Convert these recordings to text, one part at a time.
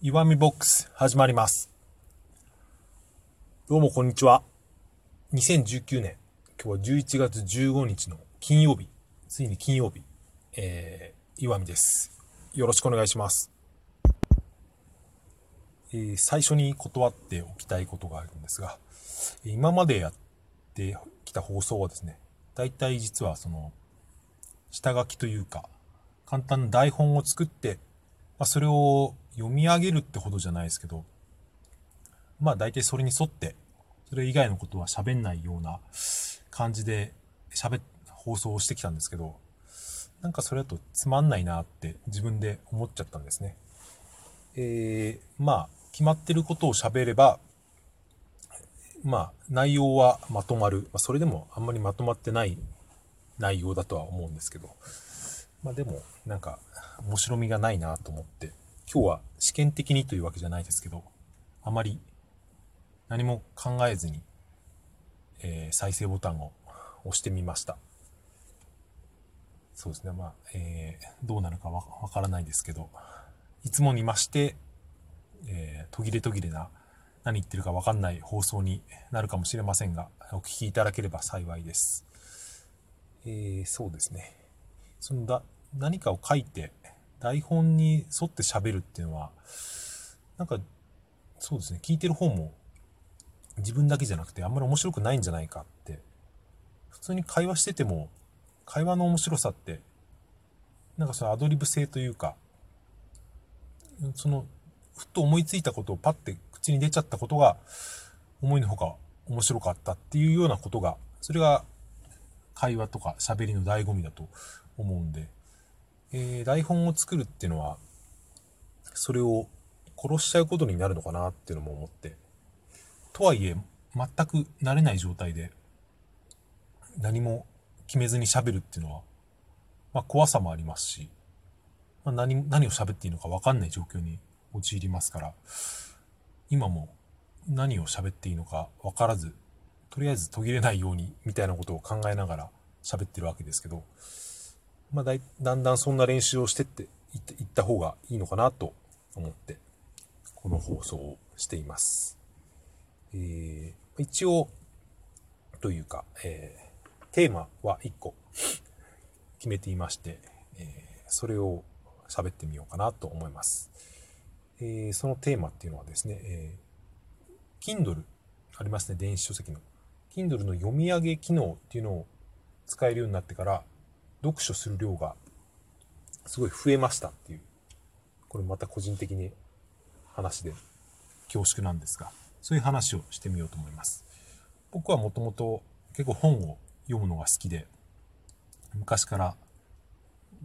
岩見ボックス始まります。どうもこんにちは。2019年、今日は11月15日の金曜日、ついに金曜日、えー、岩見です。よろしくお願いします。え、最初に断っておきたいことがあるんですが、今までやってきた放送はですね、大体実はその、下書きというか、簡単な台本を作って、まあ、それを読み上げるってほどじゃないですけど、まあ大体それに沿って、それ以外のことは喋んないような感じで喋、放送をしてきたんですけど、なんかそれだとつまんないなって自分で思っちゃったんですね。えー、まあ、決まってることを喋れば、まあ、内容はまとまる。まあ、それでもあんまりまとまってない内容だとは思うんですけど、まあでも、なんか、面白みがないなと思って、今日は試験的にというわけじゃないですけど、あまり何も考えずに、えー、再生ボタンを押してみました。そうですね、まあ、えー、どうなるかわからないですけど、いつもに増して、えー、途切れ途切れな、何言ってるかわかんない放送になるかもしれませんが、お聞きいただければ幸いです。えー、そうですね。そのだ、何かを書いて、台本に沿って喋るっていうのは、なんか、そうですね、聞いてる方も自分だけじゃなくてあんまり面白くないんじゃないかって、普通に会話してても、会話の面白さって、なんかそのアドリブ性というか、その、ふっと思いついたことをパッて口に出ちゃったことが、思いのほか面白かったっていうようなことが、それが会話とか喋りの醍醐味だと思うんで、えー、台本を作るっていうのは、それを殺しちゃうことになるのかなっていうのも思って。とはいえ、全く慣れない状態で、何も決めずに喋るっていうのは、まあ、怖さもありますし、まあ、何、何を喋っていいのか分かんない状況に陥りますから、今も何を喋っていいのか分からず、とりあえず途切れないようにみたいなことを考えながら喋ってるわけですけど、まあだい、だんだんそんな練習をしてっていった方がいいのかなと思って、この放送をしています。えー、一応、というか、えー、テーマは1個 決めていまして、えー、それを喋ってみようかなと思います。えー、そのテーマっていうのはですね、えー、Kindle ありますね、電子書籍の。Kindle の読み上げ機能っていうのを使えるようになってから、読書する量がすごい増えましたっていう、これまた個人的に話で恐縮なんですが、そういう話をしてみようと思います。僕はもともと結構本を読むのが好きで、昔から、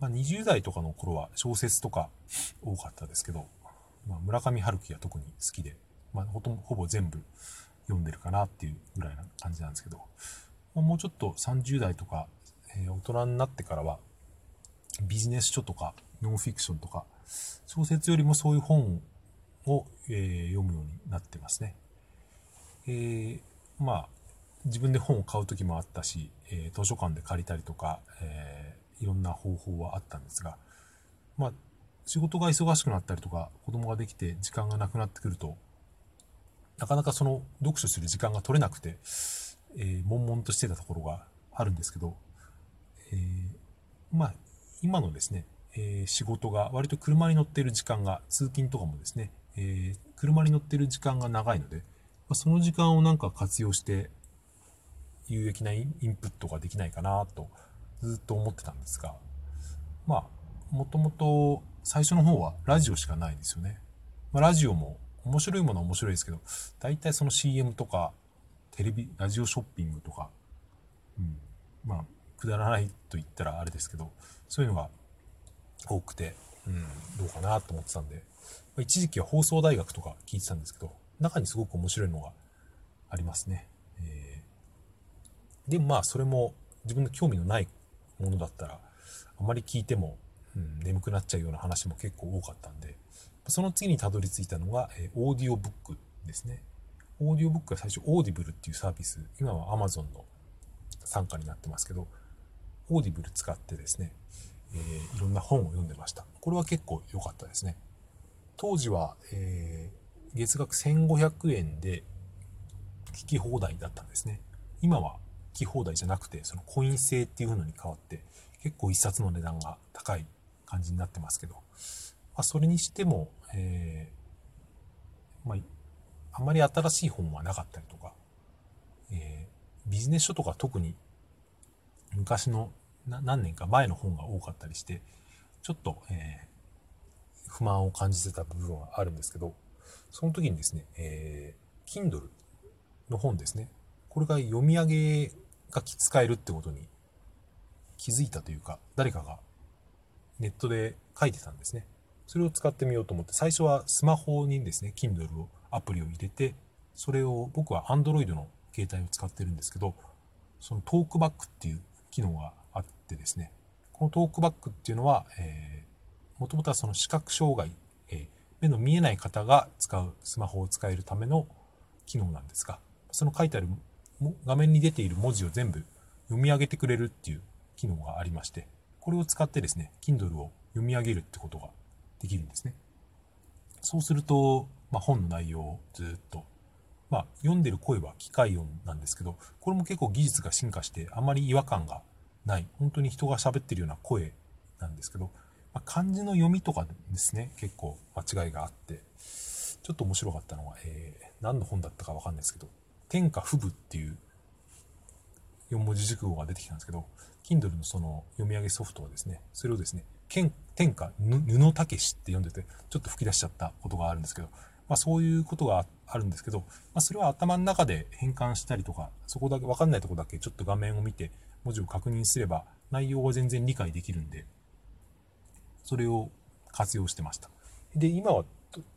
まあ、20代とかの頃は小説とか多かったですけど、まあ、村上春樹が特に好きで、まあ、ほとほぼ全部読んでるかなっていうぐらいな感じなんですけど、ま、もうちょっと30代とかえー、大人になってからは、ビジネス書とか、ノンフィクションとか、小説よりもそういう本を、えー、読むようになってますね。えー、まあ、自分で本を買う時もあったし、え図書館で借りたりとか、えいろんな方法はあったんですが、まあ、仕事が忙しくなったりとか、子供ができて時間がなくなってくると、なかなかその読書する時間が取れなくて、えー、悶々としてたところがあるんですけど、えー、まあ、今のですね、えー、仕事が割と車に乗っている時間が、通勤とかもですね、えー、車に乗っている時間が長いので、ま、その時間をなんか活用して有益なインプットができないかなとずっと思ってたんですが、まあ、もともと最初の方はラジオしかないんですよね。まあ、ラジオも面白いものは面白いですけど、大体その CM とか、テレビ、ラジオショッピングとか、うん、まあ、くだらないと言ったらあれですけど、そういうのが多くて、うん、どうかなと思ってたんで、ま一時期は放送大学とか聞いてたんですけど、中にすごく面白いのがありますね。えー、でもまあ、それも自分の興味のないものだったら、あまり聞いても、うん、眠くなっちゃうような話も結構多かったんで、その次にたどり着いたのが、え、オーディオブックですね。オーディオブックは最初オーディブルっていうサービス、今は Amazon の傘下になってますけど、オーディブル使ってですね、えー、いろんな本を読んでました。これは結構良かったですね。当時は、えー、月額1500円で聞き放題だったんですね。今は聞き放題じゃなくて、そのコイン制っていうのに変わって、結構一冊の値段が高い感じになってますけど、まあ、それにしても、えー、まあ、あまり新しい本はなかったりとか、えー、ビジネス書とか特に昔の何年か前の本が多かったりして、ちょっと、えー、不満を感じてた部分はあるんですけど、その時にですね、えー、Kindle の本ですね、これが読み上げが使えるってことに気づいたというか、誰かがネットで書いてたんですね。それを使ってみようと思って、最初はスマホにですね、Kindle を、アプリを入れて、それを僕は Android の携帯を使ってるんですけど、そのトークバックっていう機能があってですね、このトークバックっていうのは、えー、もともとはその視覚障害、えー、目の見えない方が使うスマホを使えるための機能なんですが、その書いてある画面に出ている文字を全部読み上げてくれるっていう機能がありまして、これを使ってですね、Kindle を読み上げるってことができるんですね。そうすると、まあ、本の内容をずっと、まあ、読んでる声は機械音なんですけど、これも結構技術が進化して、あまり違和感がない、本当に人が喋ってるような声なんですけど、まあ、漢字の読みとかですね、結構間違いがあって、ちょっと面白かったのは、えー、何の本だったかわかんないですけど、天下不武っていう4文字熟語が出てきたんですけど、Kindle のその読み上げソフトはですね、それをですね、天下布たけしって読んでて、ちょっと吹き出しちゃったことがあるんですけど、まあそういうことがあるんですけど、まあそれは頭の中で変換したりとか、そこだけわかんないとこだけちょっと画面を見て文字を確認すれば内容は全然理解できるんで、それを活用してました。で、今は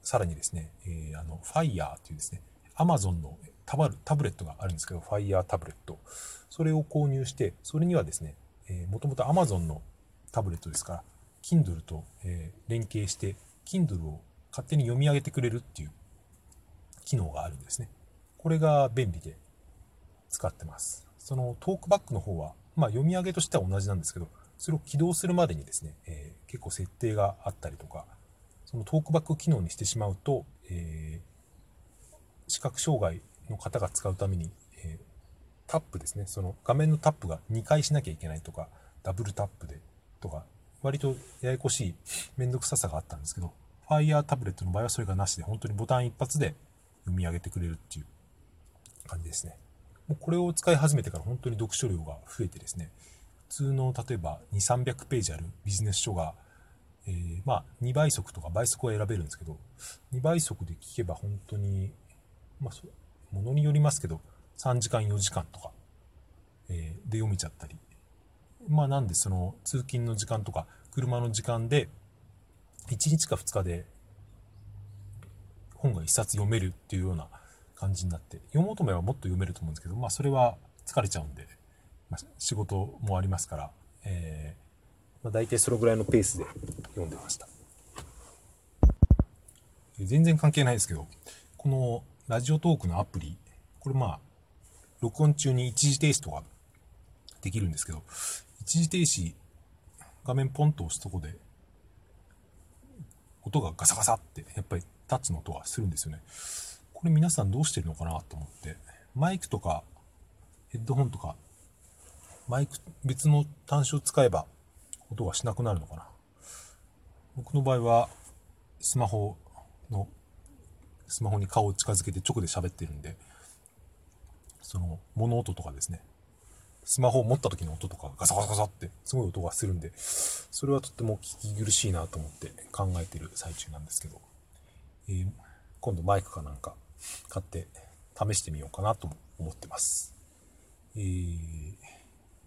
さらにですね、えー、あの、Fire っていうですね、Amazon のタブタブレットがあるんですけど、Fire タブレット。それを購入して、それにはですね、えー、もともと Amazon のタブレットですから、Kindle と、えー、連携して、Kindle を勝手に読み上げてくれるっていう機能があるんですね。これが便利で使ってます。そのトークバックの方は、まあ、読み上げとしては同じなんですけど、それを起動するまでにですね、えー、結構設定があったりとか、そのトークバック機能にしてしまうと、えー、視覚障害の方が使うために、えー、タップですね、その画面のタップが2回しなきゃいけないとか、ダブルタップでとか、割とややこしいめんどくささがあったんですけど、Fire タブレットの場合はそれがなしで、本当にボタン一発で読み上げてくれるっていう感じですね。もうこれを使い始めてから本当に読書量が増えてですね、普通の例えば2、300ページあるビジネス書が、えー、まあ2倍速とか倍速は選べるんですけど、2倍速で聞けば本当に、まあ、ものによりますけど、3時間4時間とか、えー、で読めちゃったり。まあなんでその通勤の時間とか車の時間で1日か2日で本が1冊読めるっていうような感じになって読もうと思えばもっと読めると思うんですけどまあそれは疲れちゃうんで、まあ、仕事もありますから、えーまあ、大体そのぐらいのペースで読んでました全然関係ないですけどこのラジオトークのアプリ、これまあ、録音中に一時停止とかできるんですけど、一時停止、画面ポンと押すとこで、音がガサガサって、やっぱりタッチの音がするんですよね。これ皆さんどうしてるのかなと思って、マイクとかヘッドホンとか、マイク、別の端子を使えば音がしなくなるのかな。僕の場合は、スマホスマホに顔を近づけて直で喋ってるんで、その物音とかですね、スマホを持った時の音とかガサガサガサってすごい音がするんで、それはとっても聞き苦しいなと思って考えてる最中なんですけど、えー、今度マイクかなんか買って試してみようかなと思ってます。えー、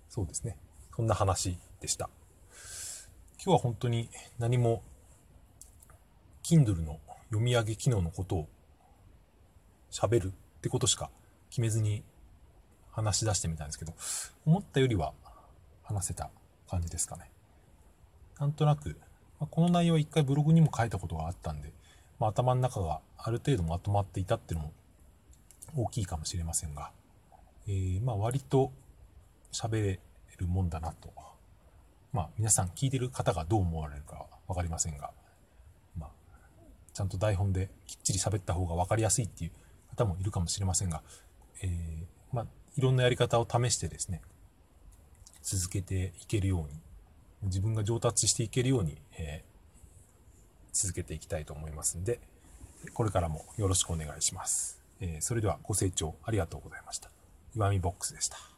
そうですね。そんな話でした。今日は本当に何も Kindle の読み上げ機能のことを喋るってことしか決めずに話し出してみたんですけど、思ったよりは話せた感じですかね。なんとなく、ま、この内容は一回ブログにも書いたことがあったんで、まあ、頭の中がある程度まとまっていたっていうのも大きいかもしれませんが、えー、まあ割と喋れるもんだなと。まあ皆さん聞いてる方がどう思われるか分かりませんが、まあ、ちゃんと台本できっちり喋った方が分かりやすいっていう方もいるかもしれませんが、えー、まあいろんなやり方を試してですね、続けていけるように、自分が上達していけるように、えー、続けていきたいと思いますんで、これからもよろしくお願いします。えー、それではご清聴ありがとうございました。岩見ボックスでした。